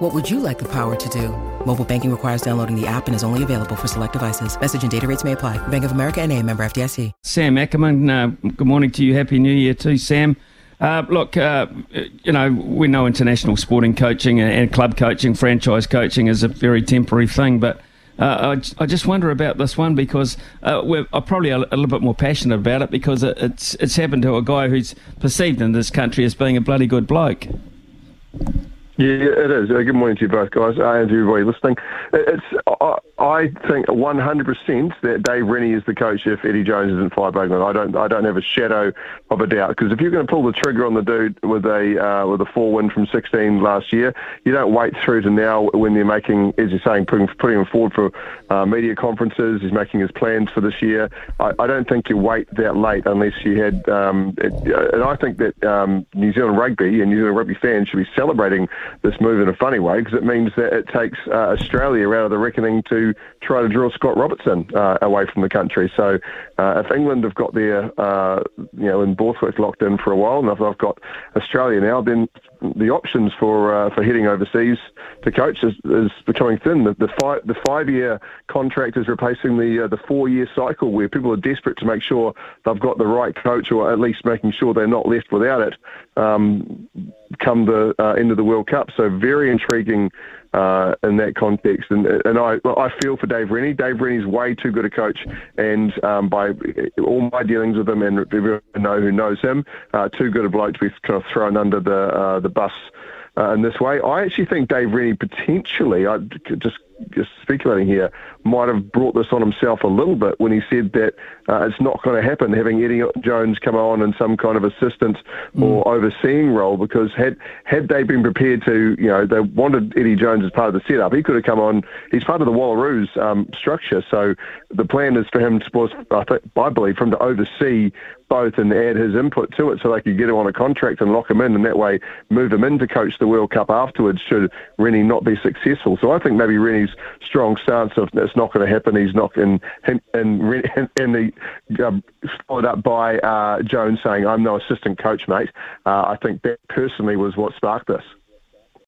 What would you like the power to do? Mobile banking requires downloading the app and is only available for select devices. Message and data rates may apply. Bank of America and a member FDIC. Sam Ackerman, uh, good morning to you. Happy New Year too, Sam. Uh, look, uh, you know, we know international sporting coaching and club coaching, franchise coaching is a very temporary thing, but uh, I, I, just wonder about this one because uh, we're I'm probably a, a, little bit more passionate about it because it, it's it's happened to a guy who's perceived in this country as being a bloody good bloke. Yeah, it is. Uh, good morning to you both, guys, uh, and to everybody listening. It's I, I think 100% that Dave Rennie is the coach if Eddie Jones isn't fired by England. I don't I don't have a shadow of a doubt because if you're going to pull the trigger on the dude with a uh, with a four win from 16 last year, you don't wait through to now when they're making, as you're saying, putting putting him forward for uh, media conferences. He's making his plans for this year. I, I don't think you wait that late unless you had. Um, it, and I think that um, New Zealand rugby and New Zealand rugby fans should be celebrating this move in a funny way because it means that it takes uh, Australia out of the reckoning to try to draw Scott Robertson uh, away from the country. So uh, if England have got their, uh, you know, in Borthwick locked in for a while, and if I've got Australia now, then the options for uh, for heading overseas to coach is, is becoming thin. The, the five the five year contract is replacing the uh, the four year cycle where people are desperate to make sure they've got the right coach or at least making sure they're not left without it. Um, come the uh, end of the World Cup. So very intriguing uh, in that context. And and I I feel for Dave Rennie. Dave Rennie's way too good a coach, and um, by all my dealings with him and everyone know who knows him, uh, too good a bloke to be kind of thrown under the uh, the bus uh, in this way. I actually think Dave Rennie potentially, I just just speculating here, might have brought this on himself a little bit when he said that uh, it's not going to happen having Eddie Jones come on in some kind of assistant mm. or overseeing role because had had they been prepared to, you know, they wanted Eddie Jones as part of the setup, he could have come on. He's part of the Wallaroos um, structure, so the plan is for him to, was, I, think, I believe, for him to oversee both and add his input to it so they could get him on a contract and lock him in and that way move him in to coach the World Cup afterwards should Rennie not be successful. So I think maybe Rennie's strong stance of it's not going to happen. He's not in and and, um, followed up by uh, Jones saying I'm no assistant coach, mate. Uh, I think that personally was what sparked this.